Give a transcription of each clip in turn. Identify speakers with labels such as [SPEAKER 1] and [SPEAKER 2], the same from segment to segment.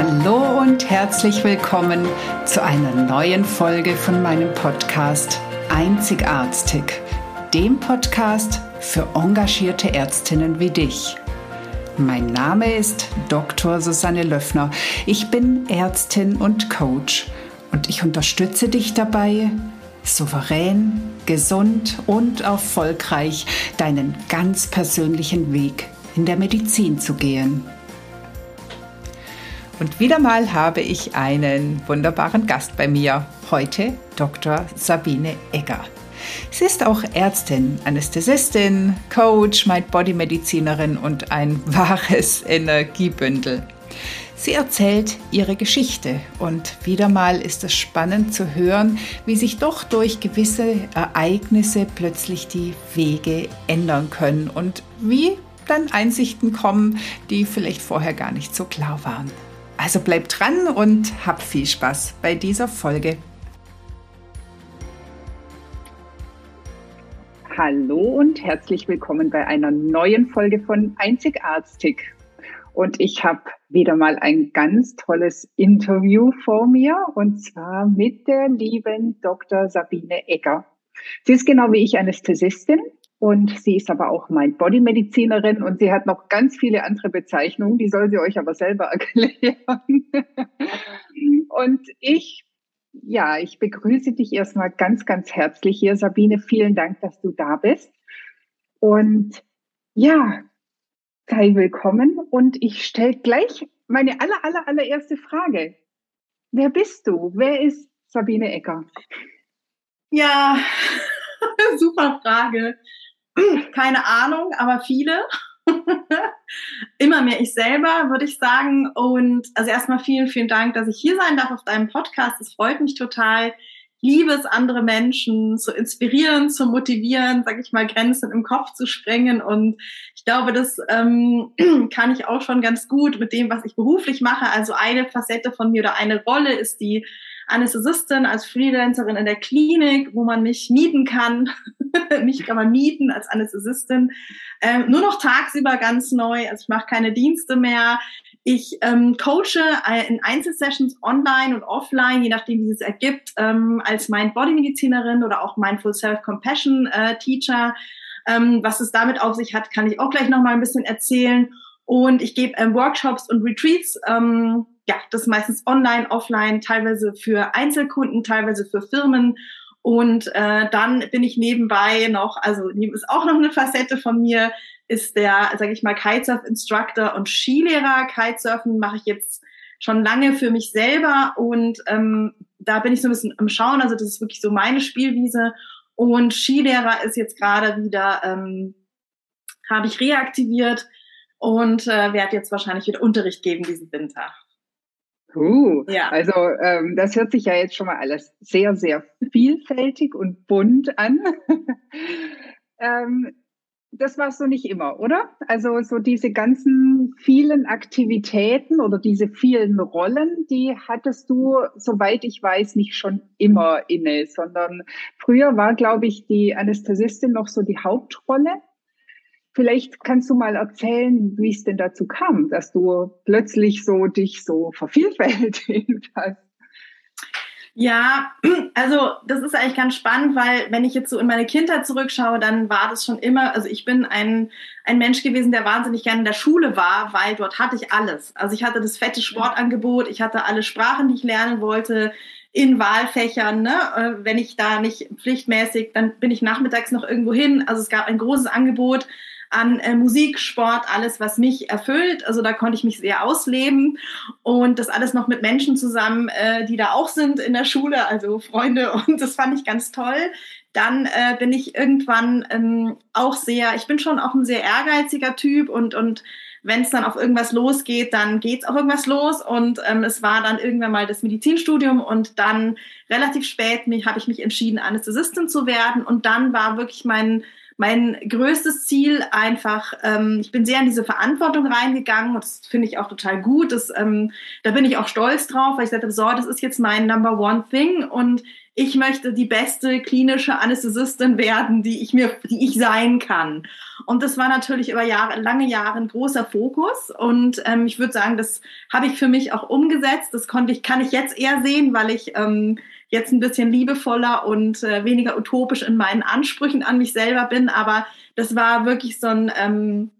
[SPEAKER 1] Hallo und herzlich willkommen zu einer neuen Folge von meinem Podcast Einzigartig, dem Podcast für engagierte Ärztinnen wie dich. Mein Name ist Dr. Susanne Löffner. Ich bin Ärztin und Coach und ich unterstütze dich dabei, souverän, gesund und erfolgreich deinen ganz persönlichen Weg in der Medizin zu gehen. Und wieder mal habe ich einen wunderbaren Gast bei mir. Heute Dr. Sabine Egger. Sie ist auch Ärztin, Anästhesistin, Coach, Mind-Body-Medizinerin und ein wahres Energiebündel. Sie erzählt ihre Geschichte und wieder mal ist es spannend zu hören, wie sich doch durch gewisse Ereignisse plötzlich die Wege ändern können und wie dann Einsichten kommen, die vielleicht vorher gar nicht so klar waren. Also bleibt dran und habt viel Spaß bei dieser Folge. Hallo und herzlich willkommen bei einer neuen Folge von Einzigartig. Und ich habe wieder mal ein ganz tolles Interview vor mir und zwar mit der lieben Dr. Sabine Egger. Sie ist genau wie ich Anästhesistin und sie ist aber auch Mind-Body-Medizinerin und sie hat noch ganz viele andere Bezeichnungen, die soll sie euch aber selber erklären. und ich, ja, ich begrüße dich erstmal ganz, ganz herzlich hier, Sabine. Vielen Dank, dass du da bist. Und ja, sei willkommen und ich stelle gleich meine aller, aller, allererste Frage. Wer bist du? Wer ist Sabine Ecker?
[SPEAKER 2] Ja, super Frage. Keine Ahnung, aber viele. Immer mehr ich selber, würde ich sagen. Und also erstmal vielen, vielen Dank, dass ich hier sein darf auf deinem Podcast. Es freut mich total. Ich liebe es, andere Menschen zu inspirieren, zu motivieren, sag ich mal, Grenzen im Kopf zu sprengen. Und ich glaube, das ähm, kann ich auch schon ganz gut mit dem, was ich beruflich mache. Also eine Facette von mir oder eine Rolle ist die Anästhesistin, als Freelancerin in der Klinik, wo man mich mieten kann. mich kann man mieten als Anästhesistin. Ähm, nur noch tagsüber ganz neu. Also ich mache keine Dienste mehr. Ich ähm, coache in Einzelsessions online und offline, je nachdem, wie es ergibt, ähm, als Mind-Body-Medizinerin oder auch Mindful Self-Compassion-Teacher. Äh, ähm, was es damit auf sich hat, kann ich auch gleich noch mal ein bisschen erzählen. Und ich gebe ähm, Workshops und Retreats. Ähm, ja, das meistens online, offline, teilweise für Einzelkunden, teilweise für Firmen. Und äh, dann bin ich nebenbei noch, also ist auch noch eine Facette von mir, ist der, sage ich mal, Kitesurf-Instructor und Skilehrer. Kitesurfen mache ich jetzt schon lange für mich selber und ähm, da bin ich so ein bisschen am Schauen. Also das ist wirklich so meine Spielwiese. Und Skilehrer ist jetzt gerade wieder, ähm, habe ich reaktiviert und äh, werde jetzt wahrscheinlich wieder Unterricht geben diesen Winter.
[SPEAKER 1] Uh, ja. Also ähm, das hört sich ja jetzt schon mal alles sehr, sehr vielfältig und bunt an. ähm, das warst du nicht immer, oder? Also so diese ganzen vielen Aktivitäten oder diese vielen Rollen, die hattest du, soweit ich weiß, nicht schon immer inne, sondern früher war, glaube ich, die Anästhesistin noch so die Hauptrolle. Vielleicht kannst du mal erzählen, wie es denn dazu kam, dass du plötzlich so dich so vervielfältigt hast.
[SPEAKER 2] Ja, also das ist eigentlich ganz spannend, weil wenn ich jetzt so in meine Kindheit zurückschaue, dann war das schon immer, also ich bin ein, ein Mensch gewesen, der wahnsinnig gerne in der Schule war, weil dort hatte ich alles. Also ich hatte das fette Sportangebot, ich hatte alle Sprachen, die ich lernen wollte, in Wahlfächern, ne? Äh, wenn ich da nicht pflichtmäßig, dann bin ich nachmittags noch irgendwo hin. Also es gab ein großes Angebot an äh, Musik, Sport, alles, was mich erfüllt. Also da konnte ich mich sehr ausleben und das alles noch mit Menschen zusammen, äh, die da auch sind in der Schule, also Freunde und das fand ich ganz toll. Dann äh, bin ich irgendwann ähm, auch sehr, ich bin schon auch ein sehr ehrgeiziger Typ und, und wenn es dann auf irgendwas losgeht, dann geht's auf irgendwas los. Und ähm, es war dann irgendwann mal das Medizinstudium und dann relativ spät habe ich mich entschieden, Anästhesistin zu werden. Und dann war wirklich mein mein größtes Ziel einfach, ähm, ich bin sehr in diese Verantwortung reingegangen und das finde ich auch total gut. Das, ähm, da bin ich auch stolz drauf, weil ich gesagt habe, so, das ist jetzt mein Number One Thing und ich möchte die beste klinische Anästhesistin werden, die ich mir, die ich sein kann. Und das war natürlich über Jahre, lange Jahre ein großer Fokus. Und ähm, ich würde sagen, das habe ich für mich auch umgesetzt. Das konnte ich, kann ich jetzt eher sehen, weil ich ähm, jetzt ein bisschen liebevoller und äh, weniger utopisch in meinen Ansprüchen an mich selber bin. Aber das war wirklich so ein ähm,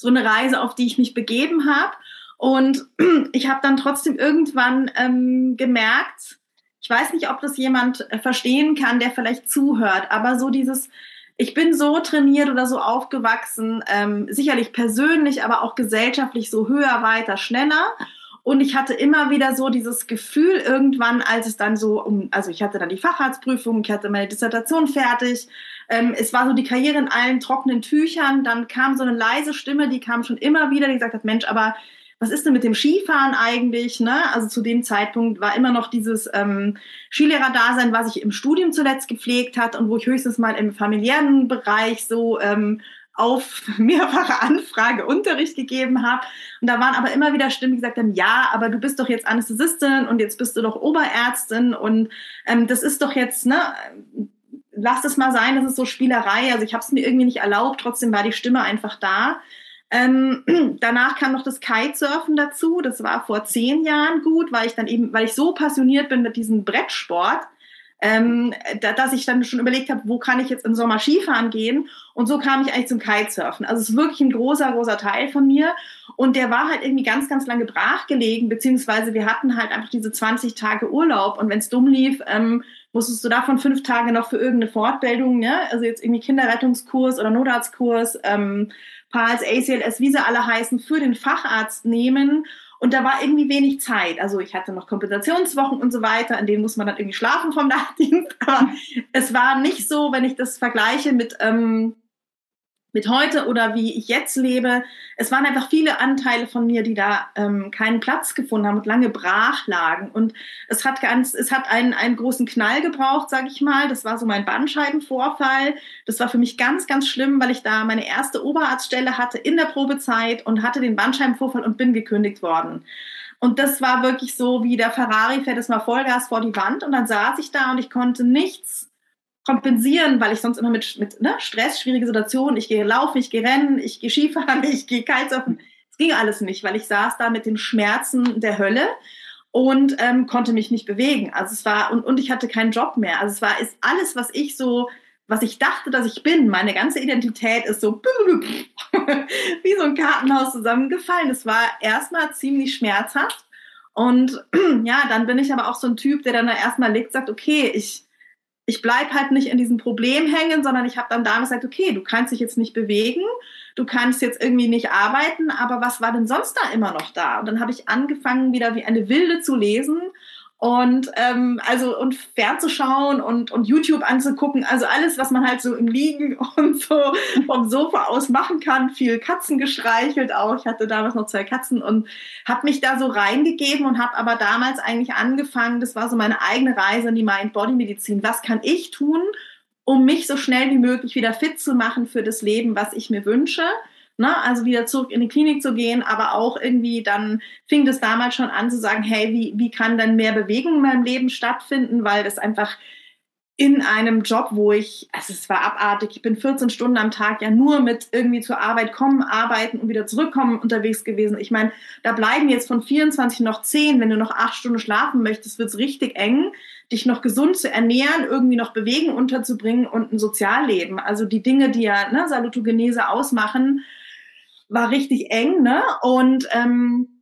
[SPEAKER 2] so eine Reise, auf die ich mich begeben habe. Und ich habe dann trotzdem irgendwann ähm, gemerkt, ich weiß nicht, ob das jemand äh, verstehen kann, der vielleicht zuhört, aber so dieses, ich bin so trainiert oder so aufgewachsen, ähm, sicherlich persönlich, aber auch gesellschaftlich so höher, weiter, schneller. Und ich hatte immer wieder so dieses Gefühl irgendwann, als es dann so um, also ich hatte dann die Facharztprüfung, ich hatte meine Dissertation fertig, ähm, es war so die Karriere in allen trockenen Tüchern, dann kam so eine leise Stimme, die kam schon immer wieder, die gesagt hat, Mensch, aber was ist denn mit dem Skifahren eigentlich? Ne? Also zu dem Zeitpunkt war immer noch dieses ähm, Skilehrer-Dasein, was ich im Studium zuletzt gepflegt hat und wo ich höchstens mal im familiären Bereich so ähm, auf mehrfache Anfrage Unterricht gegeben habe. Und da waren aber immer wieder Stimmen, die gesagt haben, ja, aber du bist doch jetzt Anästhesistin und jetzt bist du doch Oberärztin und ähm, das ist doch jetzt, ne, lass es mal sein, das ist so Spielerei. Also ich habe es mir irgendwie nicht erlaubt, trotzdem war die Stimme einfach da. Ähm, danach kam noch das Kitesurfen dazu. Das war vor zehn Jahren gut, weil ich dann eben, weil ich so passioniert bin mit diesem Brettsport, ähm, da, dass ich dann schon überlegt habe, wo kann ich jetzt im Sommer Skifahren gehen? Und so kam ich eigentlich zum Kitesurfen. Also es ist wirklich ein großer, großer Teil von mir. Und der war halt irgendwie ganz, ganz lange brachgelegen, beziehungsweise wir hatten halt einfach diese 20 Tage Urlaub. Und wenn es dumm lief, ähm, musstest du davon fünf Tage noch für irgendeine Fortbildung, ja, also jetzt irgendwie Kinderrettungskurs oder Notarztkurs, ähm, PALS, ACLS, wie sie alle heißen, für den Facharzt nehmen. Und da war irgendwie wenig Zeit. Also ich hatte noch Kompensationswochen und so weiter, in denen muss man dann irgendwie schlafen vom Nachtdienst. Aber es war nicht so, wenn ich das vergleiche mit ähm, mit heute oder wie ich jetzt lebe. Es waren einfach viele Anteile von mir, die da ähm, keinen Platz gefunden haben und lange brach lagen. Und es hat ganz, es hat einen, einen großen Knall gebraucht, sage ich mal. Das war so mein Bandscheibenvorfall. Das war für mich ganz, ganz schlimm, weil ich da meine erste Oberarztstelle hatte in der Probezeit und hatte den Bandscheibenvorfall und bin gekündigt worden. Und das war wirklich so, wie der Ferrari fährt es mal Vollgas vor die Wand und dann saß ich da und ich konnte nichts kompensieren, weil ich sonst immer mit, mit ne, Stress, schwierige Situationen, ich gehe laufen, ich gehe rennen, ich gehe Skifahren, ich gehe Kitesurfen. Es ging alles nicht, weil ich saß da mit den Schmerzen der Hölle und ähm, konnte mich nicht bewegen. Also es war, und, und ich hatte keinen Job mehr. Also es war, ist alles, was ich so, was ich dachte, dass ich bin, meine ganze Identität ist so wie so ein Kartenhaus zusammengefallen. Es war erstmal ziemlich schmerzhaft. Und ja, dann bin ich aber auch so ein Typ, der dann erstmal liegt, sagt, okay, ich, ich bleibe halt nicht in diesem Problem hängen, sondern ich habe dann damals gesagt, okay, du kannst dich jetzt nicht bewegen, du kannst jetzt irgendwie nicht arbeiten, aber was war denn sonst da immer noch da? Und dann habe ich angefangen, wieder wie eine Wilde zu lesen und ähm, also und fernzuschauen und und YouTube anzugucken, also alles, was man halt so im Liegen und so vom Sofa aus machen kann. Viel Katzen gestreichelt auch. Ich hatte damals noch zwei Katzen und habe mich da so reingegeben und habe aber damals eigentlich angefangen. Das war so meine eigene Reise in die Mind-Body-Medizin. Was kann ich tun, um mich so schnell wie möglich wieder fit zu machen für das Leben, was ich mir wünsche? Ne? Also wieder zurück in die Klinik zu gehen, aber auch irgendwie dann fing das damals schon an zu sagen, hey, wie, wie kann denn mehr Bewegung in meinem Leben stattfinden, weil das einfach in einem Job, wo ich, also es war abartig, ich bin 14 Stunden am Tag ja nur mit irgendwie zur Arbeit kommen, arbeiten und wieder zurückkommen unterwegs gewesen. Ich meine, da bleiben jetzt von 24 noch 10, wenn du noch acht Stunden schlafen möchtest, wird's richtig eng, dich noch gesund zu ernähren, irgendwie noch Bewegen unterzubringen und ein Sozialleben. Also die Dinge, die ja ne, Salutogenese ausmachen, war richtig eng, ne? Und ähm,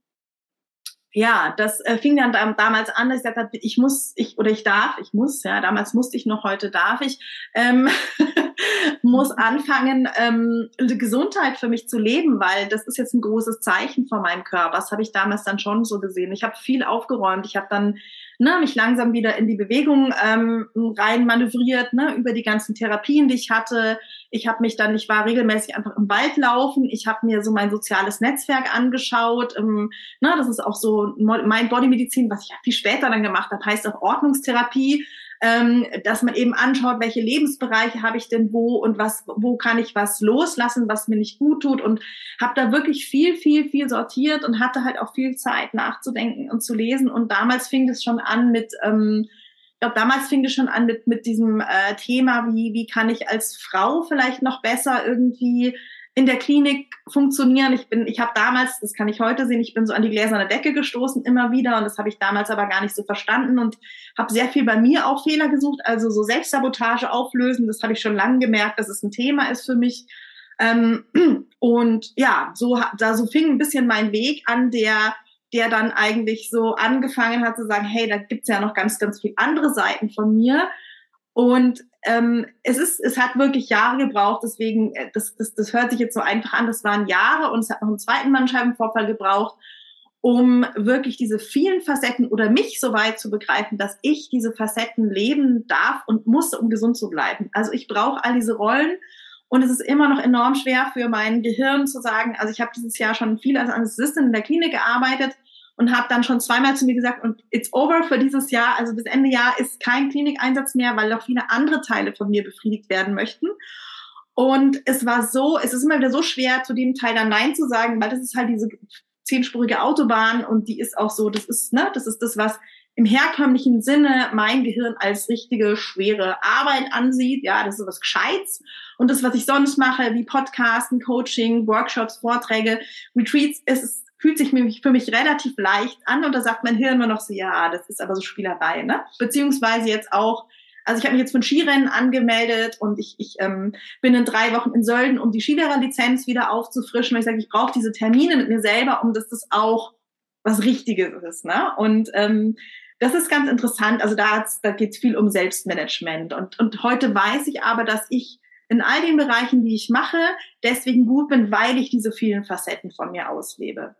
[SPEAKER 2] ja, das äh, fing dann damals an, dass ich gesagt habe, ich muss, ich oder ich darf, ich muss, ja, damals musste ich noch, heute darf ich, ähm, muss anfangen, ähm, Gesundheit für mich zu leben, weil das ist jetzt ein großes Zeichen von meinem Körper. Das habe ich damals dann schon so gesehen. Ich habe viel aufgeräumt. Ich habe dann ne, mich langsam wieder in die Bewegung ähm, rein manövriert, ne, über die ganzen Therapien, die ich hatte. Ich habe mich dann, ich war regelmäßig einfach im Wald laufen. Ich habe mir so mein soziales Netzwerk angeschaut. Ähm, ne, das ist auch so mein Bodymedizin, was ich viel später dann gemacht habe, heißt auch Ordnungstherapie ähm, dass man eben anschaut, welche Lebensbereiche habe ich denn wo und was, wo kann ich was loslassen, was mir nicht gut tut und habe da wirklich viel, viel, viel sortiert und hatte halt auch viel Zeit nachzudenken und zu lesen und damals fing das schon an mit ähm, Ich glaube, damals fing es schon an mit, mit diesem äh, Thema, wie, wie kann ich als Frau vielleicht noch besser irgendwie in der Klinik funktionieren. Ich bin, ich habe damals, das kann ich heute sehen, ich bin so an die gläserne Decke gestoßen immer wieder und das habe ich damals aber gar nicht so verstanden und habe sehr viel bei mir auch Fehler gesucht, also so Selbstsabotage auflösen. Das habe ich schon lange gemerkt, dass es ein Thema ist für mich. Ähm, und ja, so da so fing ein bisschen mein Weg an, der der dann eigentlich so angefangen hat zu sagen, hey, da gibt's ja noch ganz, ganz viele andere Seiten von mir. Und ähm, es ist, es hat wirklich Jahre gebraucht, deswegen, äh, das, das, das hört sich jetzt so einfach an, das waren Jahre und es hat noch einen zweiten Bandscheibenvorfall gebraucht, um wirklich diese vielen Facetten oder mich so weit zu begreifen, dass ich diese Facetten leben darf und muss, um gesund zu bleiben. Also ich brauche all diese Rollen und es ist immer noch enorm schwer für mein Gehirn zu sagen, also ich habe dieses Jahr schon viel als Anästhesistin in der Klinik gearbeitet und habe dann schon zweimal zu mir gesagt, und it's over für dieses Jahr, also bis Ende Jahr ist kein Klinikeinsatz mehr, weil noch viele andere Teile von mir befriedigt werden möchten. Und es war so, es ist immer wieder so schwer, zu dem Teil dann Nein zu sagen, weil das ist halt diese zehnspurige Autobahn und die ist auch so, das ist, ne, das ist das, was im herkömmlichen Sinne mein Gehirn als richtige, schwere Arbeit ansieht. Ja, das ist was Gescheites. Und das, was ich sonst mache, wie Podcasten, Coaching, Workshops, Vorträge, Retreats, ist fühlt sich für mich relativ leicht an und da sagt mein Hirn immer noch so, ja, das ist aber so Spielerei, ne? Beziehungsweise jetzt auch, also ich habe mich jetzt für ein Skirennen angemeldet und ich, ich ähm, bin in drei Wochen in Sölden, um die Skilehrerlizenz wieder aufzufrischen, weil ich sage, ich brauche diese Termine mit mir selber, um dass das auch was Richtiges ist, ne? Und ähm, das ist ganz interessant. Also da, da geht es viel um Selbstmanagement. Und, und heute weiß ich aber, dass ich in all den Bereichen, die ich mache, deswegen gut bin, weil ich diese vielen Facetten von mir auslebe.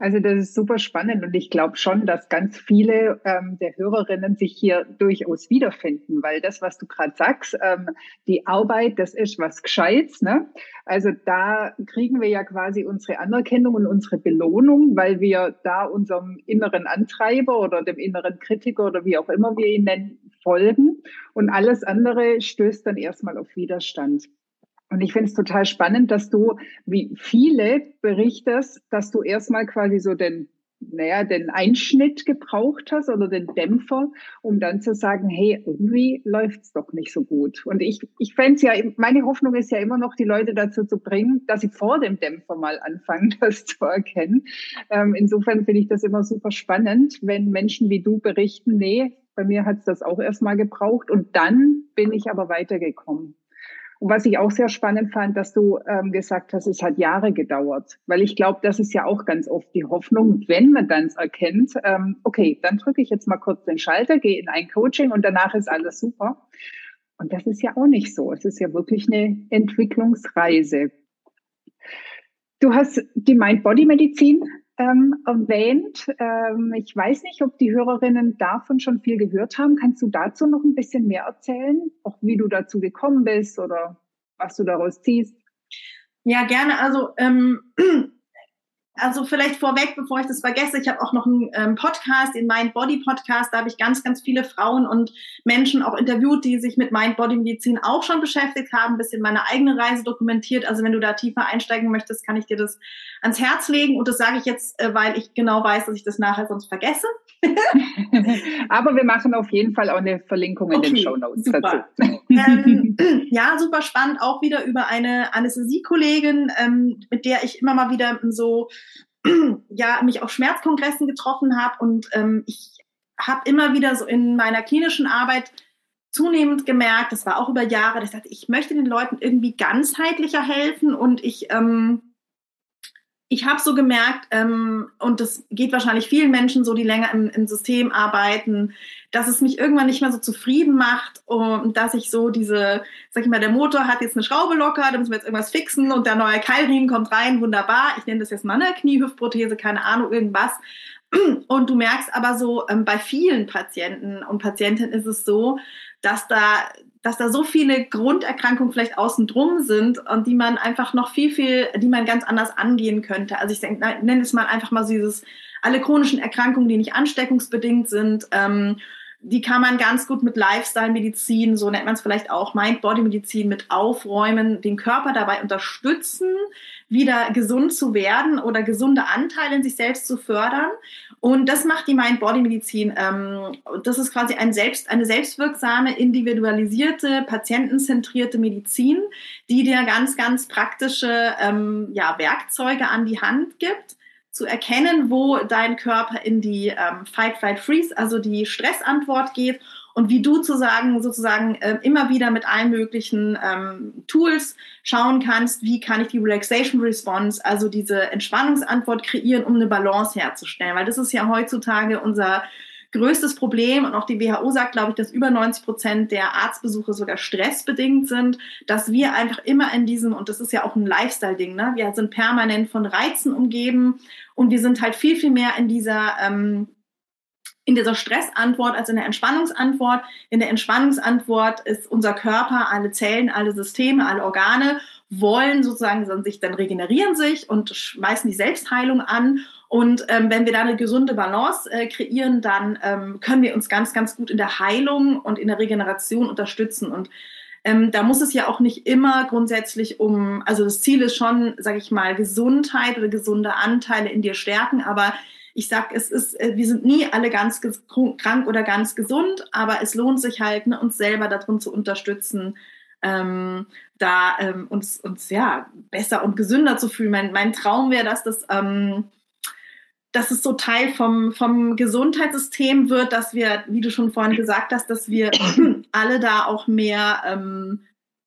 [SPEAKER 1] Also das ist super spannend und ich glaube schon, dass ganz viele ähm, der Hörerinnen sich hier durchaus wiederfinden, weil das, was du gerade sagst, ähm, die Arbeit, das ist was Gescheites. Ne? Also da kriegen wir ja quasi unsere Anerkennung und unsere Belohnung, weil wir da unserem inneren Antreiber oder dem inneren Kritiker oder wie auch immer wir ihn nennen, folgen und alles andere stößt dann erstmal auf Widerstand. Und ich finde es total spannend, dass du, wie viele berichtest, dass du erstmal quasi so den, naja, den Einschnitt gebraucht hast oder den Dämpfer, um dann zu sagen, hey, irgendwie läuft's doch nicht so gut. Und ich, ich fände es ja, meine Hoffnung ist ja immer noch, die Leute dazu zu bringen, dass sie vor dem Dämpfer mal anfangen, das zu erkennen. Ähm, insofern finde ich das immer super spannend, wenn Menschen wie du berichten, nee, bei mir hat's das auch erstmal gebraucht und dann bin ich aber weitergekommen. Und was ich auch sehr spannend fand, dass du ähm, gesagt hast, es hat Jahre gedauert. Weil ich glaube, das ist ja auch ganz oft die Hoffnung, wenn man dann erkennt, ähm, okay, dann drücke ich jetzt mal kurz den Schalter, gehe in ein Coaching und danach ist alles super. Und das ist ja auch nicht so. Es ist ja wirklich eine Entwicklungsreise. Du hast die Mind-Body-Medizin ähm, erwähnt. Ähm, ich weiß nicht, ob die Hörerinnen davon schon viel gehört haben. Kannst du dazu noch ein bisschen mehr erzählen? Auch wie du dazu gekommen bist oder was du daraus ziehst?
[SPEAKER 2] Ja, gerne. Also ähm, also vielleicht vorweg, bevor ich das vergesse, ich habe auch noch einen ähm, Podcast, den Mind Body Podcast. Da habe ich ganz, ganz viele Frauen und Menschen auch interviewt, die sich mit Mind Body Medizin auch schon beschäftigt haben, ein bisschen meine eigene Reise dokumentiert. Also wenn du da tiefer einsteigen möchtest, kann ich dir das ans Herz legen. Und das sage ich jetzt, äh, weil ich genau weiß, dass ich das nachher sonst vergesse.
[SPEAKER 1] Aber wir machen auf jeden Fall auch eine Verlinkung in okay, den Show Notes
[SPEAKER 2] dazu. ähm, ja, super spannend. Auch wieder über eine Anästhesiekollegin, ähm, mit der ich immer mal wieder so ja mich auf Schmerzkongressen getroffen habe und ähm, ich habe immer wieder so in meiner klinischen Arbeit zunehmend gemerkt, das war auch über Jahre, dass ich dachte, ich möchte den Leuten irgendwie ganzheitlicher helfen und ich ähm, ich habe so gemerkt, ähm, und das geht wahrscheinlich vielen Menschen so, die länger im, im, System arbeiten, dass es mich irgendwann nicht mehr so zufrieden macht und dass ich so diese, sag ich mal, der Motor hat jetzt eine Schraube locker, da müssen wir jetzt irgendwas fixen und der neue Keilriemen kommt rein, wunderbar. Ich nenne das jetzt mal eine Kniehüftprothese, keine Ahnung, irgendwas. Und du merkst aber so, ähm, bei vielen Patienten und Patientinnen ist es so, dass da dass da so viele Grunderkrankungen vielleicht außen drum sind und die man einfach noch viel, viel, die man ganz anders angehen könnte. Also ich nenne es mal einfach mal so dieses, alle chronischen Erkrankungen, die nicht ansteckungsbedingt sind, ähm, die kann man ganz gut mit Lifestyle-Medizin, so nennt man es vielleicht auch, Mind-Body-Medizin mit aufräumen, den Körper dabei unterstützen, wieder gesund zu werden oder gesunde Anteile in sich selbst zu fördern. Und das macht die Mind-Body-Medizin. Ähm, das ist quasi ein selbst, eine selbstwirksame, individualisierte, patientenzentrierte Medizin, die dir ganz, ganz praktische ähm, ja, Werkzeuge an die Hand gibt zu erkennen, wo dein Körper in die ähm, Fight, Fight, Freeze, also die Stressantwort geht und wie du zu sagen, sozusagen äh, immer wieder mit allen möglichen ähm, Tools schauen kannst, wie kann ich die Relaxation Response, also diese Entspannungsantwort kreieren, um eine Balance herzustellen. Weil das ist ja heutzutage unser größtes Problem und auch die WHO sagt, glaube ich, dass über 90 Prozent der Arztbesuche sogar stressbedingt sind, dass wir einfach immer in diesem, und das ist ja auch ein Lifestyle-Ding, ne? wir sind permanent von Reizen umgeben und wir sind halt viel, viel mehr in dieser ähm, in dieser Stressantwort als in der Entspannungsantwort. In der Entspannungsantwort ist unser Körper, alle Zellen, alle Systeme, alle Organe wollen sozusagen sich dann regenerieren sich und schmeißen die Selbstheilung an. Und ähm, wenn wir da eine gesunde Balance äh, kreieren, dann ähm, können wir uns ganz, ganz gut in der Heilung und in der Regeneration unterstützen. Und ähm, da muss es ja auch nicht immer grundsätzlich um, also das Ziel ist schon, sage ich mal, Gesundheit oder gesunde Anteile in dir stärken, aber ich sag, es ist, äh, wir sind nie alle ganz krank oder ganz gesund, aber es lohnt sich halt, ne, uns selber darin zu unterstützen, ähm, da ähm, uns, uns ja besser und gesünder zu fühlen. Mein, mein Traum wäre, dass das ähm, dass es so Teil vom, vom Gesundheitssystem wird, dass wir, wie du schon vorhin gesagt hast, dass wir alle da auch mehr ähm,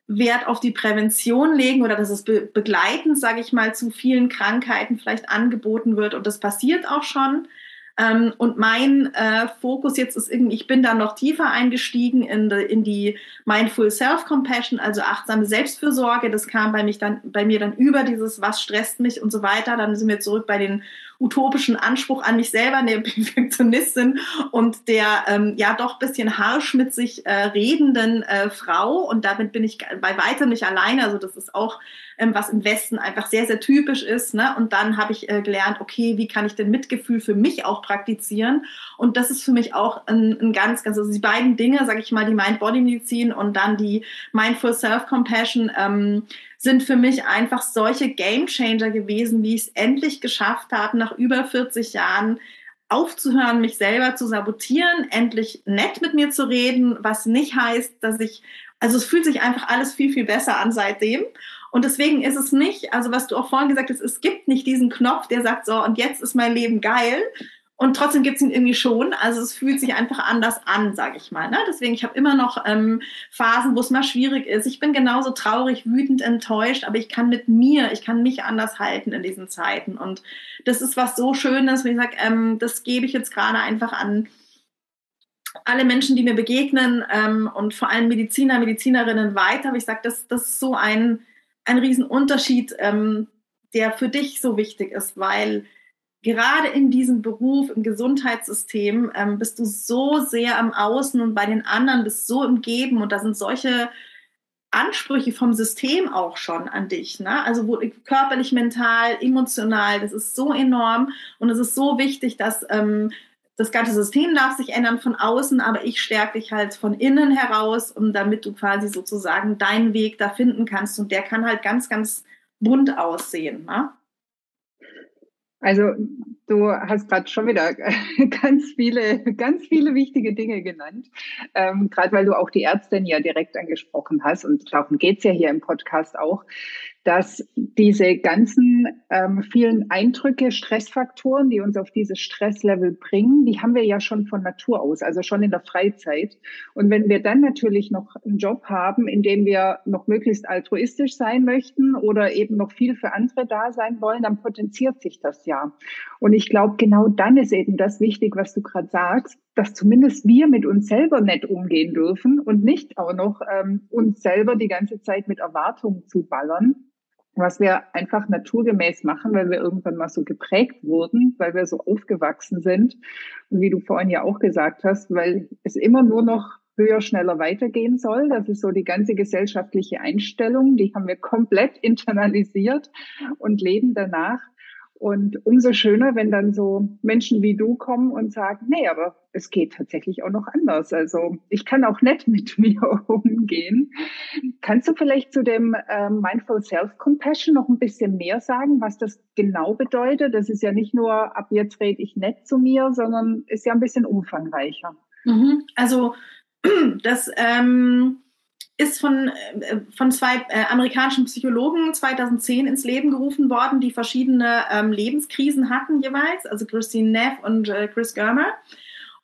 [SPEAKER 2] Wert auf die Prävention legen oder dass es be begleitend, sage ich mal, zu vielen Krankheiten vielleicht angeboten wird. Und das passiert auch schon. Ähm, und mein äh, Fokus jetzt ist irgendwie, ich bin da noch tiefer eingestiegen in, die, in die Mindful Self-Compassion, also achtsame Selbstfürsorge. Das kam bei, mich dann, bei mir dann über dieses, was stresst mich und so weiter. Dann sind wir zurück bei den utopischen Anspruch an mich selber, der Perfektionistin und der ähm, ja doch bisschen harsch mit sich äh, redenden äh, Frau. Und damit bin ich bei weitem nicht alleine. Also das ist auch ähm, was im Westen einfach sehr, sehr typisch ist. Ne? Und dann habe ich äh, gelernt, okay, wie kann ich denn Mitgefühl für mich auch praktizieren? Und das ist für mich auch ein, ein ganz, ganz, also die beiden Dinge, sage ich mal, die Mind-Body-Medizin und dann die Mindful Self-Compassion, ähm, sind für mich einfach solche Game Changer gewesen, wie ich es endlich geschafft habe, nach über 40 Jahren aufzuhören, mich selber zu sabotieren, endlich nett mit mir zu reden, was nicht heißt, dass ich, also es fühlt sich einfach alles viel, viel besser an seitdem. Und deswegen ist es nicht, also was du auch vorhin gesagt hast, es gibt nicht diesen Knopf, der sagt, so, und jetzt ist mein Leben geil, und trotzdem gibt es ihn irgendwie schon. Also es fühlt sich einfach anders an, sage ich mal. Ne? Deswegen, ich habe immer noch ähm, Phasen, wo es mal schwierig ist. Ich bin genauso traurig, wütend, enttäuscht, aber ich kann mit mir, ich kann mich anders halten in diesen Zeiten. Und das ist was so Schönes, wie ich sage, ähm, das gebe ich jetzt gerade einfach an alle Menschen, die mir begegnen ähm, und vor allem Mediziner, Medizinerinnen weiter. Aber ich sage, das, das ist so ein, ein Riesenunterschied, ähm, der für dich so wichtig ist, weil gerade in diesem Beruf, im Gesundheitssystem, ähm, bist du so sehr am Außen und bei den anderen bist so im Geben und da sind solche Ansprüche vom System auch schon an dich. Ne? Also wo, körperlich, mental, emotional, das ist so enorm und es ist so wichtig, dass ähm, das ganze System darf sich ändern von außen, aber ich stärke dich halt von innen heraus, um damit du quasi sozusagen deinen Weg da finden kannst und der kann halt ganz, ganz bunt aussehen. Ne?
[SPEAKER 1] Also du hast gerade schon wieder ganz viele, ganz viele wichtige Dinge genannt, ähm, gerade weil du auch die Ärztin ja direkt angesprochen hast. Und darum geht's ja hier im Podcast auch dass diese ganzen ähm, vielen Eindrücke, Stressfaktoren, die uns auf dieses Stresslevel bringen, die haben wir ja schon von Natur aus, also schon in der Freizeit. Und wenn wir dann natürlich noch einen Job haben, in dem wir noch möglichst altruistisch sein möchten oder eben noch viel für andere da sein wollen, dann potenziert sich das ja. Und ich glaube, genau dann ist eben das wichtig, was du gerade sagst, dass zumindest wir mit uns selber nett umgehen dürfen und nicht auch noch ähm, uns selber die ganze Zeit mit Erwartungen zu ballern was wir einfach naturgemäß machen, weil wir irgendwann mal so geprägt wurden, weil wir so aufgewachsen sind. Und wie du vorhin ja auch gesagt hast, weil es immer nur noch höher, schneller weitergehen soll. Das ist so die ganze gesellschaftliche Einstellung. Die haben wir komplett internalisiert und leben danach. Und umso schöner, wenn dann so Menschen wie du kommen und sagen, nee, aber es geht tatsächlich auch noch anders. Also ich kann auch nett mit mir umgehen. Kannst du vielleicht zu dem äh, Mindful Self-Compassion noch ein bisschen mehr sagen, was das genau bedeutet? Das ist ja nicht nur, ab jetzt rede ich nett zu mir, sondern ist ja ein bisschen umfangreicher.
[SPEAKER 2] Mhm. Also das ähm, ist von, äh, von zwei äh, amerikanischen Psychologen 2010 ins Leben gerufen worden, die verschiedene ähm, Lebenskrisen hatten jeweils, also Christine Neff und äh, Chris Germer.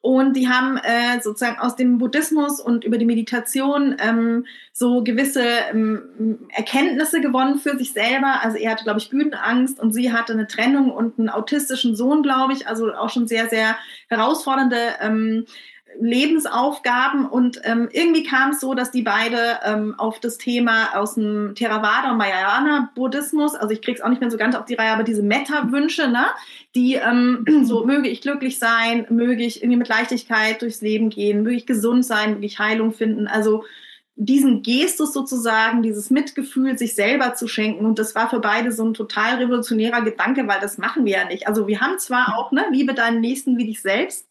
[SPEAKER 2] Und die haben äh, sozusagen aus dem Buddhismus und über die Meditation ähm, so gewisse ähm, Erkenntnisse gewonnen für sich selber. Also er hatte, glaube ich, Bühnenangst und sie hatte eine Trennung und einen autistischen Sohn, glaube ich. Also auch schon sehr, sehr herausfordernde ähm, Lebensaufgaben und ähm, irgendwie kam es so, dass die beide ähm, auf das Thema aus dem Theravada und Mahayana Buddhismus, also ich krieg's auch nicht mehr so ganz auf die Reihe, aber diese Metta-Wünsche, ne, die ähm, so möge ich glücklich sein, möge ich irgendwie mit Leichtigkeit durchs Leben gehen, möge ich gesund sein, möge ich Heilung finden, also diesen Gestus sozusagen, dieses Mitgefühl sich selber zu schenken. Und das war für beide so ein total revolutionärer Gedanke, weil das machen wir ja nicht. Also wir haben zwar auch, ne, liebe deinen Nächsten wie dich selbst,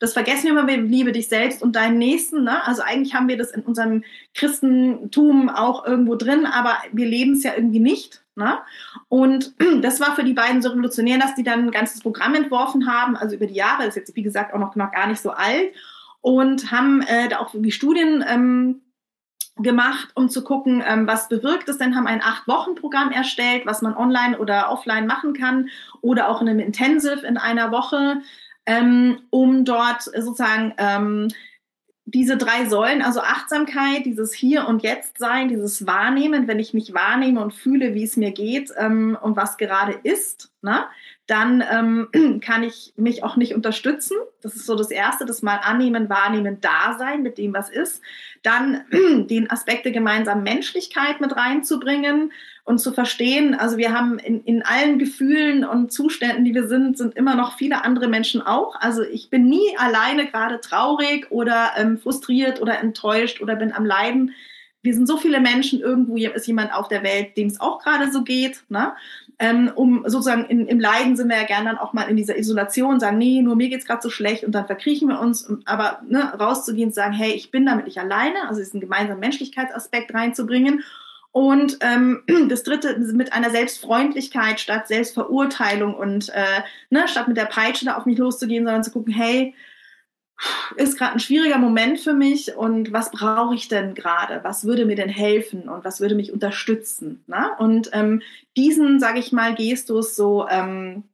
[SPEAKER 2] das vergessen wir immer, wir liebe dich selbst und deinen Nächsten. Ne? Also eigentlich haben wir das in unserem Christentum auch irgendwo drin, aber wir leben es ja irgendwie nicht. Ne? Und das war für die beiden so revolutionär, dass die dann ein ganzes Programm entworfen haben, also über die Jahre, ist jetzt wie gesagt auch noch, noch gar nicht so alt, und haben äh, da auch wie Studien ähm, gemacht, um zu gucken, ähm, was bewirkt es denn, haben ein Acht-Wochen-Programm erstellt, was man online oder offline machen kann oder auch in einem Intensive in einer Woche ähm, um dort sozusagen ähm, diese drei Säulen, also Achtsamkeit, dieses Hier und Jetzt sein, dieses Wahrnehmen, wenn ich mich wahrnehme und fühle, wie es mir geht ähm, und was gerade ist, ne, dann ähm, kann ich mich auch nicht unterstützen. Das ist so das Erste, das mal annehmen, wahrnehmen, da sein mit dem, was ist. Dann den Aspekt der gemeinsamen Menschlichkeit mit reinzubringen und zu verstehen, also wir haben in, in allen Gefühlen und Zuständen, die wir sind, sind immer noch viele andere Menschen auch. Also ich bin nie alleine gerade traurig oder ähm, frustriert oder enttäuscht oder bin am Leiden. Wir sind so viele Menschen, irgendwo ist jemand auf der Welt, dem es auch gerade so geht. Ne? Ähm, um sozusagen in, im Leiden sind wir ja gerne dann auch mal in dieser Isolation, sagen, nee, nur mir geht's gerade so schlecht und dann verkriechen wir uns. Aber ne, rauszugehen und sagen, hey, ich bin damit nicht alleine, also diesen gemeinsamen Menschlichkeitsaspekt reinzubringen und ähm, das dritte mit einer Selbstfreundlichkeit statt Selbstverurteilung und äh, ne, statt mit der Peitsche da auf mich loszugehen, sondern zu gucken, hey, ist gerade ein schwieriger Moment für mich und was brauche ich denn gerade? Was würde mir denn helfen und was würde mich unterstützen? Ne? Und ähm, diesen, sage ich mal, Gestus so ähm,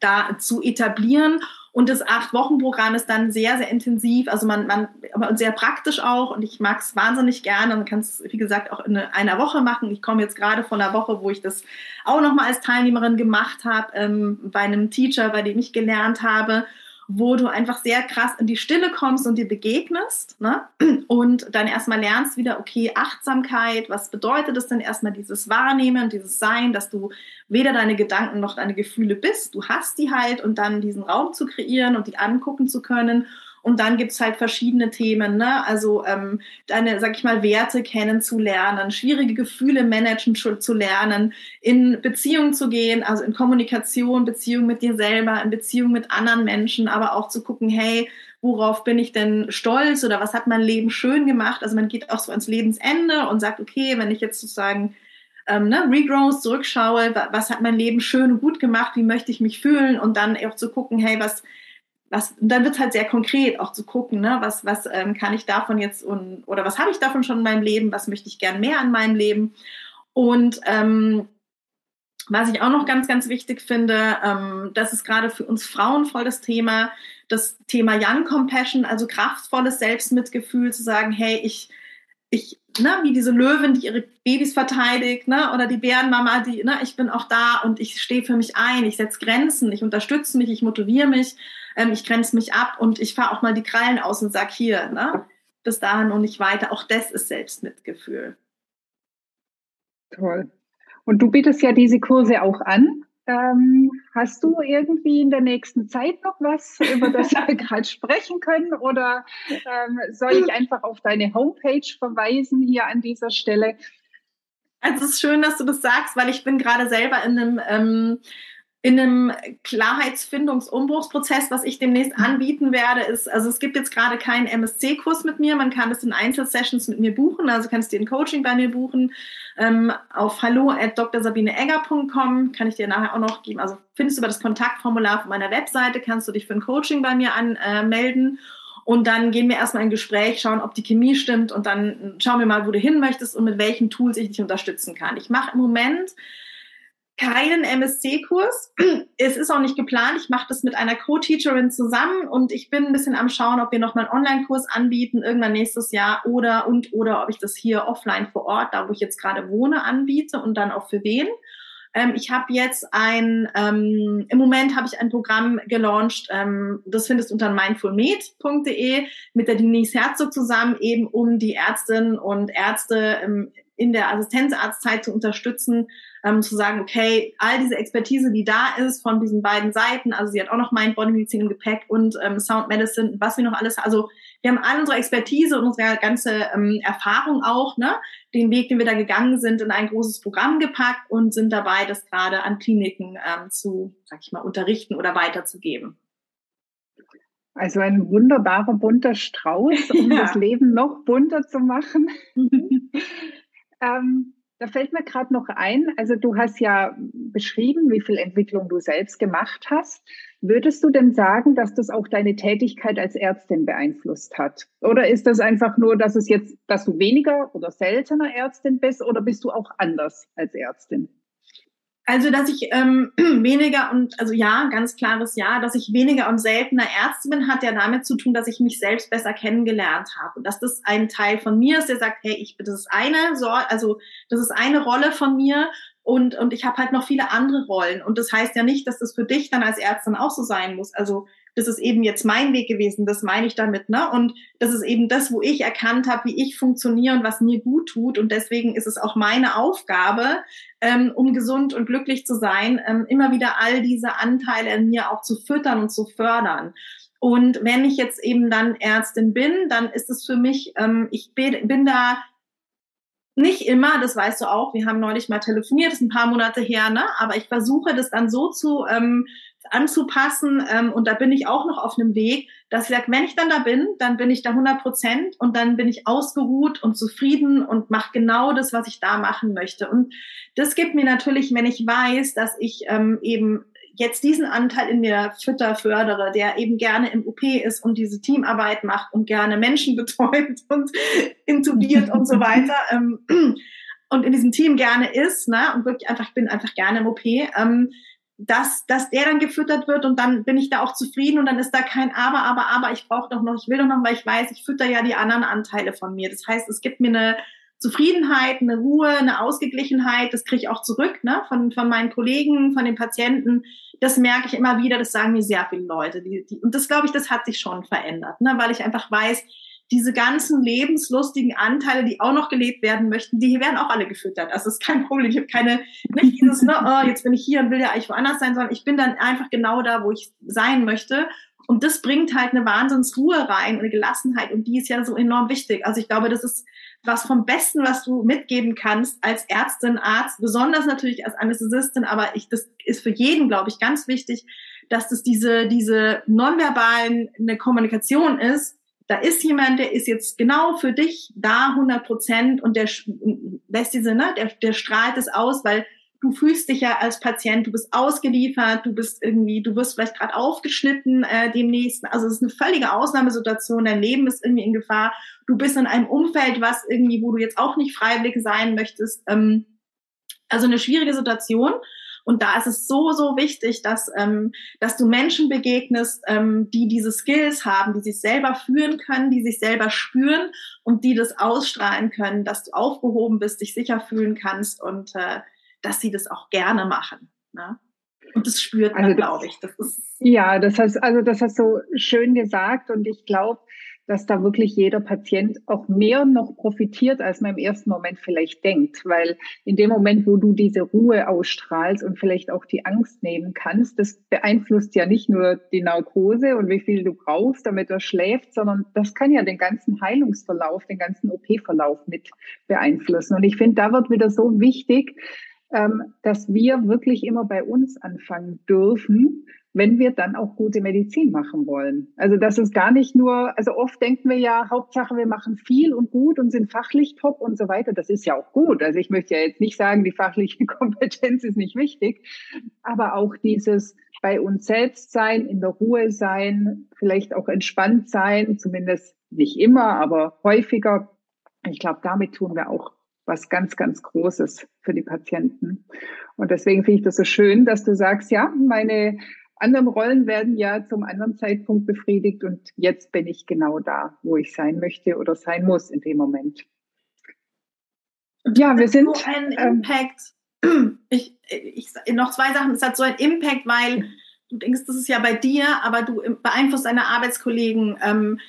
[SPEAKER 2] da zu etablieren und das Acht-Wochen-Programm ist dann sehr, sehr intensiv, also man, man, aber sehr praktisch auch und ich mag es wahnsinnig gerne. Man kann es, wie gesagt, auch in einer Woche machen. Ich komme jetzt gerade von einer Woche, wo ich das auch nochmal als Teilnehmerin gemacht habe, ähm, bei einem Teacher, bei dem ich gelernt habe wo du einfach sehr krass in die Stille kommst und dir begegnest ne? und dann erstmal lernst wieder, okay, Achtsamkeit, was bedeutet es denn erstmal dieses Wahrnehmen, dieses Sein, dass du weder deine Gedanken noch deine Gefühle bist, du hast die halt und dann diesen Raum zu kreieren und die angucken zu können und dann gibt's halt verschiedene Themen, ne? Also ähm, deine, sag ich mal, Werte kennenzulernen, schwierige Gefühle managen zu lernen, in Beziehung zu gehen, also in Kommunikation, Beziehung mit dir selber, in Beziehung mit anderen Menschen, aber auch zu gucken, hey, worauf bin ich denn stolz oder was hat mein Leben schön gemacht? Also man geht auch so ans Lebensende und sagt, okay, wenn ich jetzt sozusagen ähm, ne, Regrowth zurückschaue, was hat mein Leben schön und gut gemacht, wie möchte ich mich fühlen und dann auch zu gucken, hey, was was, dann wird es halt sehr konkret auch zu gucken, ne, was, was ähm, kann ich davon jetzt und, oder was habe ich davon schon in meinem Leben, was möchte ich gern mehr in meinem Leben. Und ähm, was ich auch noch ganz, ganz wichtig finde, ähm, das ist gerade für uns Frauen voll das Thema, das Thema Young Compassion, also kraftvolles Selbstmitgefühl, zu sagen, hey, ich, ich, ne, wie diese Löwin, die ihre Babys verteidigt, ne, oder die Bärenmama, die, ne, ich bin auch da und ich stehe für mich ein, ich setze Grenzen, ich unterstütze mich, ich motiviere mich ähm, ich grenze mich ab und ich fahre auch mal die Krallen aus und sag hier, ne, bis dahin und nicht weiter. Auch das ist Selbstmitgefühl.
[SPEAKER 1] Toll. Und du bietest ja diese Kurse auch an. Ähm, hast du irgendwie in der nächsten Zeit noch was, über das wir gerade sprechen können? Oder ähm, soll ich einfach auf deine Homepage verweisen hier an dieser Stelle?
[SPEAKER 2] Also es ist schön, dass du das sagst, weil ich bin gerade selber in einem ähm, in einem Klarheitsfindungsumbruchsprozess, was ich demnächst mhm. anbieten werde, ist, also es gibt jetzt gerade keinen MSC-Kurs mit mir, man kann das in Einzelsessions mit mir buchen, also kannst du ein Coaching bei mir buchen. Ähm, auf hallo at drsabineegger.com kann ich dir nachher auch noch geben. Also findest du über das Kontaktformular auf meiner Webseite, kannst du dich für ein Coaching bei mir anmelden. Äh, und dann gehen wir erstmal ein Gespräch, schauen, ob die Chemie stimmt und dann schauen wir mal, wo du hin möchtest und mit welchen Tools ich dich unterstützen kann. Ich mache im Moment keinen MSC-Kurs. Es ist auch nicht geplant. Ich mache das mit einer Co-Teacherin zusammen und ich bin ein bisschen am Schauen, ob wir noch mal einen Online-Kurs anbieten, irgendwann nächstes Jahr oder und oder ob ich das hier offline vor Ort, da wo ich jetzt gerade wohne, anbiete und dann auch für wen. Ähm, ich habe jetzt ein, ähm, im Moment habe ich ein Programm gelauncht, ähm, das findest unter mindfulmed.de mit der Denise Herzog zusammen, eben um die Ärztinnen und Ärzte ähm, in der Assistenzarztzeit zu unterstützen, ähm, zu sagen, okay, all diese Expertise, die da ist von diesen beiden Seiten, also sie hat auch noch Mind Body Medizin im Gepäck und ähm, Sound Medicine, was wir noch alles, also wir haben all unsere Expertise und unsere ganze ähm, Erfahrung auch, ne, den Weg, den wir da gegangen sind, in ein großes Programm gepackt und sind dabei, das gerade an Kliniken ähm, zu, sag ich mal, unterrichten oder weiterzugeben.
[SPEAKER 1] Also ein wunderbarer bunter Strauß, um ja. das Leben noch bunter zu machen. ähm, da fällt mir gerade noch ein, also du hast ja beschrieben, wie viel Entwicklung du selbst gemacht hast. Würdest du denn sagen, dass das auch deine Tätigkeit als Ärztin beeinflusst hat? Oder ist das einfach nur, dass es jetzt, dass du weniger oder seltener Ärztin bist oder bist du auch anders als Ärztin?
[SPEAKER 2] Also, dass ich ähm, weniger und, also ja, ganz klares Ja, dass ich weniger und seltener Ärztin bin, hat ja damit zu tun, dass ich mich selbst besser kennengelernt habe. Und dass das ein Teil von mir ist, der sagt, hey, ich, das ist eine, so, also das ist eine Rolle von mir und, und ich habe halt noch viele andere Rollen. Und das heißt ja nicht, dass das für dich dann als Ärztin auch so sein muss. Also das ist eben jetzt mein Weg gewesen, das meine ich damit, ne? Und das ist eben das, wo ich erkannt habe, wie ich funktioniere und was mir gut tut. Und deswegen ist es auch meine Aufgabe, ähm, um gesund und glücklich zu sein, ähm, immer wieder all diese Anteile in mir auch zu füttern und zu fördern. Und wenn ich jetzt eben dann Ärztin bin, dann ist es für mich, ähm, ich bin, da nicht immer, das weißt du auch, wir haben neulich mal telefoniert, ist ein paar Monate her, ne? aber ich versuche das dann so zu ähm, anzupassen ähm, und da bin ich auch noch auf einem Weg, dass ich sage, wenn ich dann da bin, dann bin ich da 100 Prozent und dann bin ich ausgeruht und zufrieden und mache genau das, was ich da machen möchte. Und das gibt mir natürlich, wenn ich weiß, dass ich ähm, eben jetzt diesen Anteil in mir fütter fördere, der eben gerne im OP ist und diese Teamarbeit macht und gerne Menschen betreut und intubiert und so weiter ähm, und in diesem Team gerne ist, ne, und wirklich einfach, ich bin einfach gerne im OP, ähm, dass, dass der dann gefüttert wird und dann bin ich da auch zufrieden und dann ist da kein Aber, Aber, Aber, ich brauche doch noch, ich will doch noch, weil ich weiß, ich fütter ja die anderen Anteile von mir. Das heißt, es gibt mir eine Zufriedenheit, eine Ruhe, eine Ausgeglichenheit, das kriege ich auch zurück ne, von, von meinen Kollegen, von den Patienten. Das merke ich immer wieder, das sagen mir sehr viele Leute. Die, die, und das, glaube ich, das hat sich schon verändert, ne, weil ich einfach weiß, diese ganzen lebenslustigen Anteile, die auch noch gelebt werden möchten, die werden auch alle gefüttert. Also ist kein Problem. Ich habe keine, nicht dieses, ne, oh, jetzt bin ich hier und will ja eigentlich woanders sein, sondern ich bin dann einfach genau da, wo ich sein möchte. Und das bringt halt eine Wahnsinnsruhe rein und eine Gelassenheit und die ist ja so enorm wichtig. Also ich glaube, das ist was vom Besten, was du mitgeben kannst als Ärztin, Arzt, besonders natürlich als Anästhesistin, aber ich, das ist für jeden, glaube ich, ganz wichtig, dass das diese, diese nonverbalen eine Kommunikation ist. Da ist jemand, der ist jetzt genau für dich da 100 Prozent und der lässt diese, ne, der, der strahlt es aus, weil du fühlst dich ja als Patient, du bist ausgeliefert, du bist irgendwie, du wirst vielleicht gerade aufgeschnitten äh, demnächst. Also es ist eine völlige Ausnahmesituation, dein Leben ist irgendwie in Gefahr. Du bist in einem Umfeld, was irgendwie, wo du jetzt auch nicht freiwillig sein möchtest. Ähm, also eine schwierige Situation. Und da ist es so, so wichtig, dass, ähm, dass du Menschen begegnest, ähm, die diese Skills haben, die sich selber führen können, die sich selber spüren und die das ausstrahlen können, dass du aufgehoben bist, dich sicher fühlen kannst und äh, dass sie das auch gerne machen. Ne? Und das spürt man, also glaube ich. Das ist
[SPEAKER 1] ja, das hast, also das hast du schön gesagt und ich glaube, dass da wirklich jeder Patient auch mehr noch profitiert, als man im ersten Moment vielleicht denkt. Weil in dem Moment, wo du diese Ruhe ausstrahlst und vielleicht auch die Angst nehmen kannst, das beeinflusst ja nicht nur die Narkose und wie viel du brauchst, damit er schläft, sondern das kann ja den ganzen Heilungsverlauf, den ganzen OP-Verlauf mit beeinflussen. Und ich finde, da wird wieder so wichtig, ähm, dass wir wirklich immer bei uns anfangen dürfen wenn wir dann auch gute Medizin machen wollen. Also das ist gar nicht nur, also oft denken wir ja, Hauptsache wir machen viel und gut und sind fachlich top und so weiter. Das ist ja auch gut. Also ich möchte ja jetzt nicht sagen, die fachliche Kompetenz ist nicht wichtig, aber auch dieses bei uns selbst sein, in der Ruhe sein, vielleicht auch entspannt sein, zumindest nicht immer, aber häufiger. Ich glaube, damit tun wir auch was ganz, ganz Großes für die Patienten. Und deswegen finde ich das so schön, dass du sagst, ja, meine anderen Rollen werden ja zum anderen Zeitpunkt befriedigt und jetzt bin ich genau da, wo ich sein möchte oder sein muss in dem Moment.
[SPEAKER 2] Ja, wir sind. So ein ähm, Impact. Ich, ich, noch zwei Sachen. Es hat so einen Impact, weil du denkst, das ist ja bei dir, aber du beeinflusst deine Arbeitskollegen. Ähm,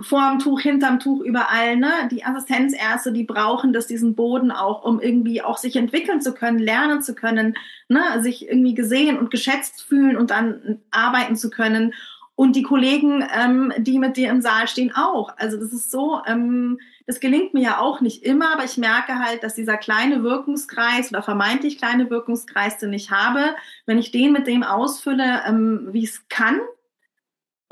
[SPEAKER 2] vorm Tuch, hinterm Tuch, überall, ne? Die Assistenzärzte, die brauchen das, diesen Boden auch, um irgendwie auch sich entwickeln zu können, lernen zu können, ne? Sich irgendwie gesehen und geschätzt fühlen und dann arbeiten zu können. Und die Kollegen, ähm, die mit dir im Saal stehen, auch. Also das ist so, ähm, das gelingt mir ja auch nicht immer, aber ich merke halt, dass dieser kleine Wirkungskreis oder vermeintlich kleine Wirkungskreis, den ich habe, wenn ich den mit dem ausfülle, ähm, wie es kann,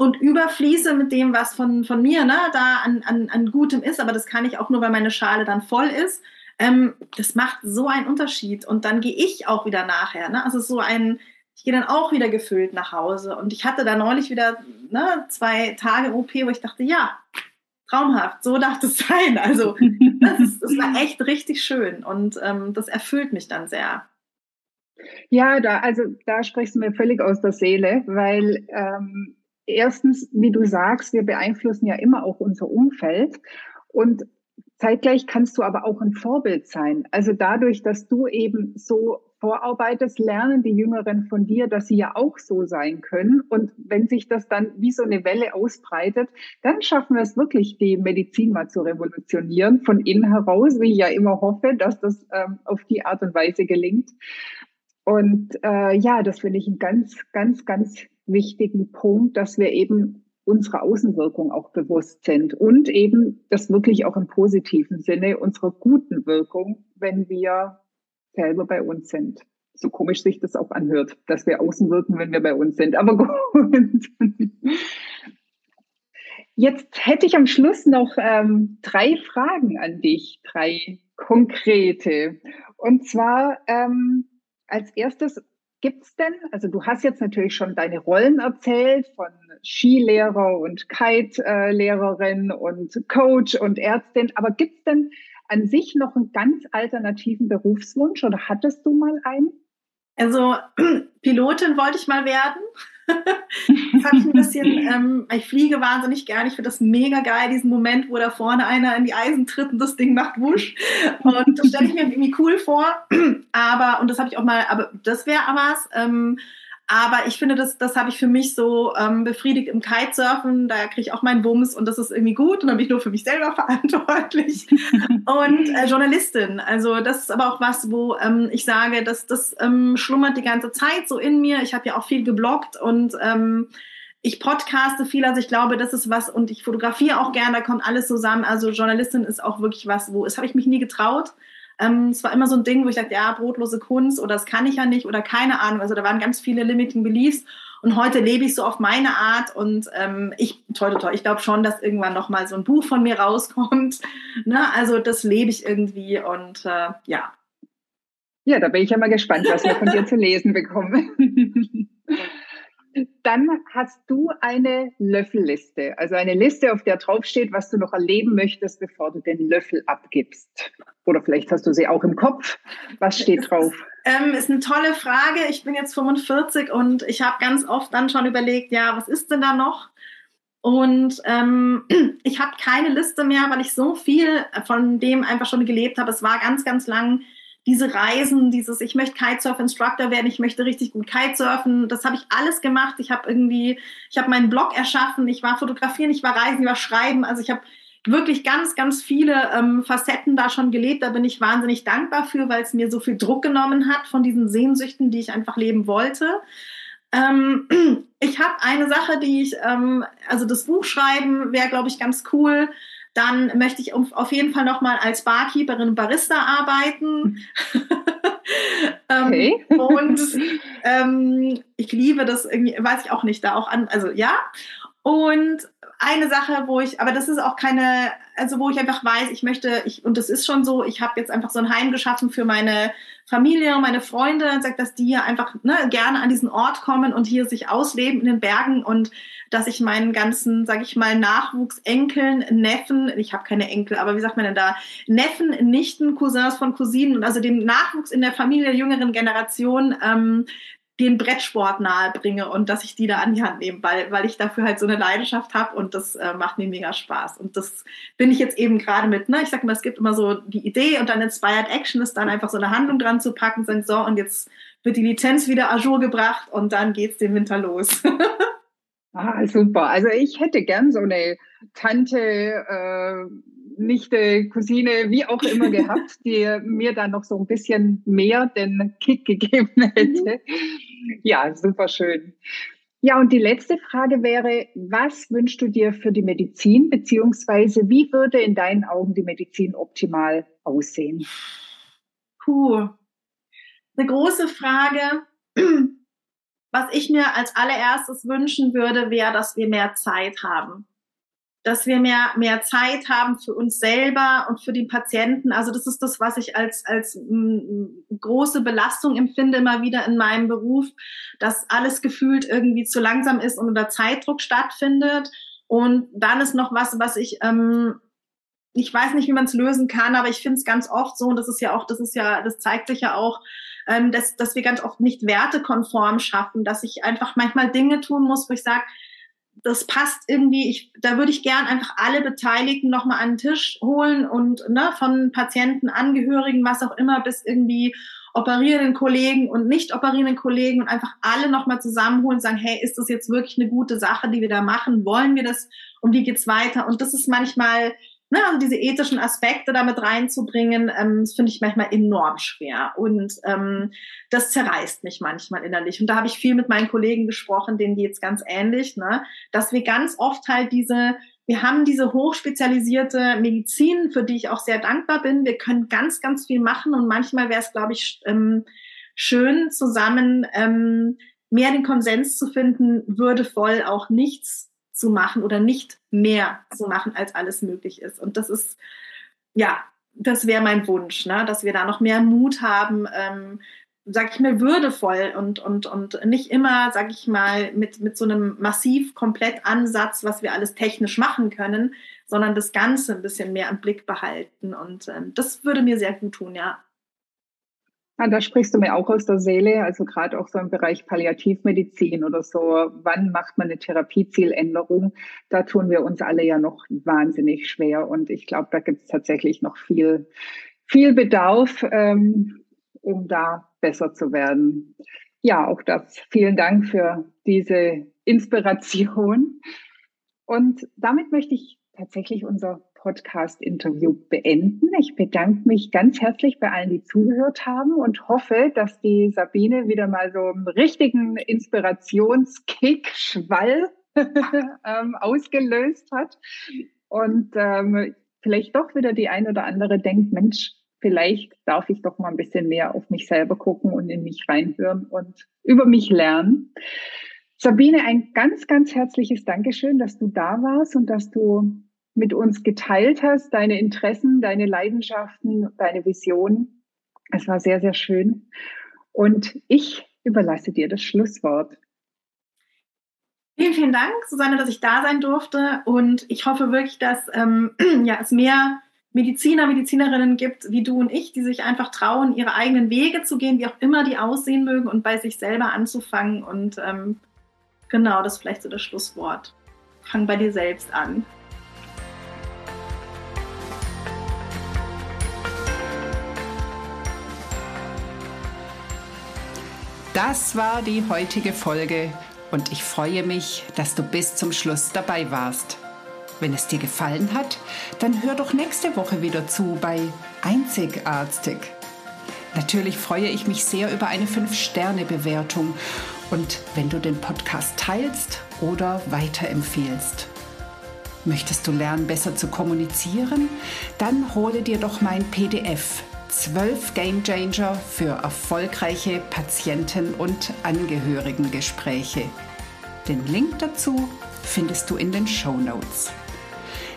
[SPEAKER 2] und überfließe mit dem, was von, von mir ne, da an, an, an Gutem ist, aber das kann ich auch nur, weil meine Schale dann voll ist. Ähm, das macht so einen Unterschied. Und dann gehe ich auch wieder nachher. Ne? Also so ein, ich gehe dann auch wieder gefüllt nach Hause. Und ich hatte da neulich wieder ne, zwei Tage OP, wo ich dachte, ja, traumhaft, so darf es sein. Also das, das war echt richtig schön und ähm, das erfüllt mich dann sehr.
[SPEAKER 1] Ja, da, also da sprichst du mir völlig aus der Seele, weil ähm, erstens, wie du sagst, wir beeinflussen ja immer auch unser Umfeld und zeitgleich kannst du aber auch ein Vorbild sein. Also dadurch, dass du eben so vorarbeitest, lernen die Jüngeren von dir, dass sie ja auch so sein können. Und wenn sich das dann wie so eine Welle ausbreitet, dann schaffen wir es wirklich, die Medizin mal zu revolutionieren, von innen heraus, wie ich ja immer hoffe, dass das ähm, auf die Art und Weise gelingt. Und äh, ja, das finde ich ein ganz, ganz, ganz wichtigen Punkt, dass wir eben unserer Außenwirkung auch bewusst sind und eben das wirklich auch im positiven Sinne unserer guten Wirkung, wenn wir selber bei uns sind. So komisch sich das auch anhört, dass wir außen wirken, wenn wir bei uns sind. Aber gut. Jetzt hätte ich am Schluss noch ähm, drei Fragen an dich, drei konkrete. Und zwar ähm, als erstes, Gibt's denn, also du hast jetzt natürlich schon deine Rollen erzählt von Skilehrer und Kite-Lehrerin und Coach und Ärztin, aber gibt's denn an sich noch einen ganz alternativen Berufswunsch oder hattest du mal einen?
[SPEAKER 2] Also Pilotin wollte ich mal werden. Das ich ein bisschen, ähm, ich fliege wahnsinnig gerne. Ich finde das mega geil, diesen Moment, wo da vorne einer in die Eisen tritt und das Ding macht wusch. Und das stelle ich mir irgendwie cool vor. Aber, und das habe ich auch mal, aber das wäre was. Ähm, aber ich finde, das, das habe ich für mich so ähm, befriedigt im Kitesurfen. Da kriege ich auch meinen Bums und das ist irgendwie gut. Und dann bin ich nur für mich selber verantwortlich. und äh, Journalistin. Also das ist aber auch was, wo ähm, ich sage, dass das ähm, schlummert die ganze Zeit so in mir. Ich habe ja auch viel gebloggt und ähm, ich podcaste viel, also ich glaube, das ist was und ich fotografiere auch gerne, da kommt alles zusammen. Also Journalistin ist auch wirklich was, wo es habe ich mich nie getraut. Ähm, es war immer so ein Ding, wo ich dachte, ja, brotlose Kunst oder das kann ich ja nicht oder keine Ahnung. Also da waren ganz viele limiting beliefs und heute lebe ich so auf meine Art und ähm, ich, toll, toll, ich glaube schon, dass irgendwann noch mal so ein Buch von mir rauskommt. Ne? Also das lebe ich irgendwie und äh, ja.
[SPEAKER 1] Ja, da bin ich ja mal gespannt, was wir von dir zu lesen bekommen. Dann hast du eine Löffelliste, also eine Liste, auf der draufsteht, was du noch erleben möchtest, bevor du den Löffel abgibst. Oder vielleicht hast du sie auch im Kopf. Was steht drauf?
[SPEAKER 2] Ähm, ist eine tolle Frage. Ich bin jetzt 45 und ich habe ganz oft dann schon überlegt, ja, was ist denn da noch? Und ähm, ich habe keine Liste mehr, weil ich so viel von dem einfach schon gelebt habe. Es war ganz, ganz lang diese Reisen, dieses, ich möchte Kitesurf-Instructor werden, ich möchte richtig gut Kitesurfen, das habe ich alles gemacht. Ich habe irgendwie, ich habe meinen Blog erschaffen, ich war fotografieren, ich war reisen, ich war schreiben, also ich habe wirklich ganz, ganz viele ähm, Facetten da schon gelebt. Da bin ich wahnsinnig dankbar für, weil es mir so viel Druck genommen hat von diesen Sehnsüchten, die ich einfach leben wollte. Ähm, ich habe eine Sache, die ich, ähm, also das Buch schreiben wäre, glaube ich, ganz cool. Dann möchte ich auf jeden Fall nochmal als Barkeeperin und Barista arbeiten. ähm, okay. und ähm, ich liebe das irgendwie, weiß ich auch nicht, da auch an, also ja. Und eine Sache, wo ich, aber das ist auch keine, also wo ich einfach weiß, ich möchte, ich, und das ist schon so, ich habe jetzt einfach so ein Heim geschaffen für meine Familie, meine Freunde, sagt, dass die hier einfach ne, gerne an diesen Ort kommen und hier sich ausleben in den Bergen und dass ich meinen ganzen, sag ich mal, Nachwuchs, Enkeln, Neffen, ich habe keine Enkel, aber wie sagt man denn da, Neffen, Nichten, Cousins von Cousinen und also dem Nachwuchs in der Familie der jüngeren Generation ähm, den Brettsport nahe bringe und dass ich die da an die Hand nehme, weil, weil ich dafür halt so eine Leidenschaft habe und das äh, macht mir mega Spaß. Und das bin ich jetzt eben gerade mit, ne, ich sag mal, es gibt immer so die Idee und dann Inspired Action ist dann einfach so eine Handlung dran zu packen sagen, so, und jetzt wird die Lizenz wieder à jour gebracht und dann geht's den Winter los.
[SPEAKER 1] ah, super. Also ich hätte gern so eine Tante, äh, Nichte, Cousine, wie auch immer gehabt, die mir dann noch so ein bisschen mehr den Kick gegeben hätte. Ja, super schön. Ja, und die letzte Frage wäre, was wünschst du dir für die Medizin, beziehungsweise wie würde in deinen Augen die Medizin optimal aussehen?
[SPEAKER 2] Puh, eine große Frage. Was ich mir als allererstes wünschen würde, wäre, dass wir mehr Zeit haben dass wir mehr, mehr Zeit haben für uns selber und für die Patienten. Also das ist das, was ich als, als große Belastung empfinde immer wieder in meinem Beruf, dass alles gefühlt irgendwie zu langsam ist und unter Zeitdruck stattfindet. Und dann ist noch was, was ich, ähm, ich weiß nicht, wie man es lösen kann, aber ich finde es ganz oft so, und das ist ja auch, das ist ja, das zeigt sich ja auch, ähm, dass, dass wir ganz oft nicht wertekonform schaffen, dass ich einfach manchmal Dinge tun muss, wo ich sage, das passt irgendwie, ich, da würde ich gern einfach alle Beteiligten nochmal an den Tisch holen und ne, von Patienten, Angehörigen, was auch immer, bis irgendwie operierenden Kollegen und nicht operierenden Kollegen und einfach alle nochmal zusammenholen und sagen, hey, ist das jetzt wirklich eine gute Sache, die wir da machen? Wollen wir das? Und wie geht's weiter? Und das ist manchmal ne, also diese ethischen Aspekte damit reinzubringen, ähm, das finde ich manchmal enorm schwer. Und ähm, das zerreißt mich manchmal innerlich. Und da habe ich viel mit meinen Kollegen gesprochen, denen geht's ganz ähnlich, ne? dass wir ganz oft halt diese wir haben diese hochspezialisierte Medizin, für die ich auch sehr dankbar bin. Wir können ganz, ganz viel machen und manchmal wäre es, glaube ich, ähm, schön, zusammen ähm, mehr den Konsens zu finden, würdevoll auch nichts zu machen oder nicht mehr zu machen, als alles möglich ist. Und das ist, ja, das wäre mein Wunsch, ne? dass wir da noch mehr Mut haben, ähm, sag ich mal, würdevoll und, und, und nicht immer, sag ich mal, mit, mit so einem massiv komplett Ansatz, was wir alles technisch machen können, sondern das Ganze ein bisschen mehr im Blick behalten. Und ähm, das würde mir sehr gut tun, ja.
[SPEAKER 1] Ja, da sprichst du mir auch aus der Seele, also gerade auch so im Bereich Palliativmedizin oder so, wann macht man eine Therapiezieländerung? Da tun wir uns alle ja noch wahnsinnig schwer und ich glaube, da gibt es tatsächlich noch viel, viel Bedarf, ähm, um da besser zu werden. Ja, auch das. Vielen Dank für diese Inspiration. Und damit möchte ich tatsächlich unser Podcast-Interview beenden. Ich bedanke mich ganz herzlich bei allen, die zugehört haben und hoffe, dass die Sabine wieder mal so einen richtigen Inspirationskick, Schwall ähm, ausgelöst hat und ähm, vielleicht doch wieder die ein oder andere denkt, Mensch, vielleicht darf ich doch mal ein bisschen mehr auf mich selber gucken und in mich reinhören und über mich lernen. Sabine, ein ganz, ganz herzliches Dankeschön, dass du da warst und dass du mit uns geteilt hast, deine Interessen, deine Leidenschaften, deine Vision. Es war sehr, sehr schön. Und ich überlasse dir das Schlusswort.
[SPEAKER 2] Vielen, vielen Dank, Susanne, dass ich da sein durfte. Und ich hoffe wirklich, dass ähm, ja, es mehr Mediziner, Medizinerinnen gibt, wie du und ich, die sich einfach trauen, ihre eigenen Wege zu gehen, wie auch immer die aussehen mögen und bei sich selber anzufangen. Und ähm, genau, das ist vielleicht so das Schlusswort. Fang bei dir selbst an.
[SPEAKER 3] Das war die heutige Folge und ich freue mich, dass du bis zum Schluss dabei warst. Wenn es dir gefallen hat, dann hör doch nächste Woche wieder zu bei Einzigartig. Natürlich freue ich mich sehr über eine 5-Sterne-Bewertung und wenn du den Podcast teilst oder weiterempfehlst. Möchtest du lernen, besser zu kommunizieren? Dann hole dir doch mein PDF 12 Game Changer für erfolgreiche Patienten- und Angehörigengespräche. Den Link dazu findest du in den Show Notes.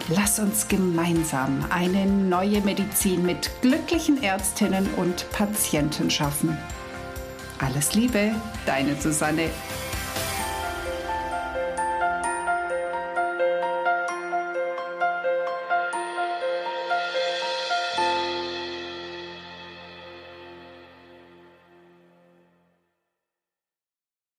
[SPEAKER 3] Lass uns gemeinsam eine neue Medizin mit glücklichen Ärztinnen und Patienten schaffen. Alles Liebe, deine Susanne.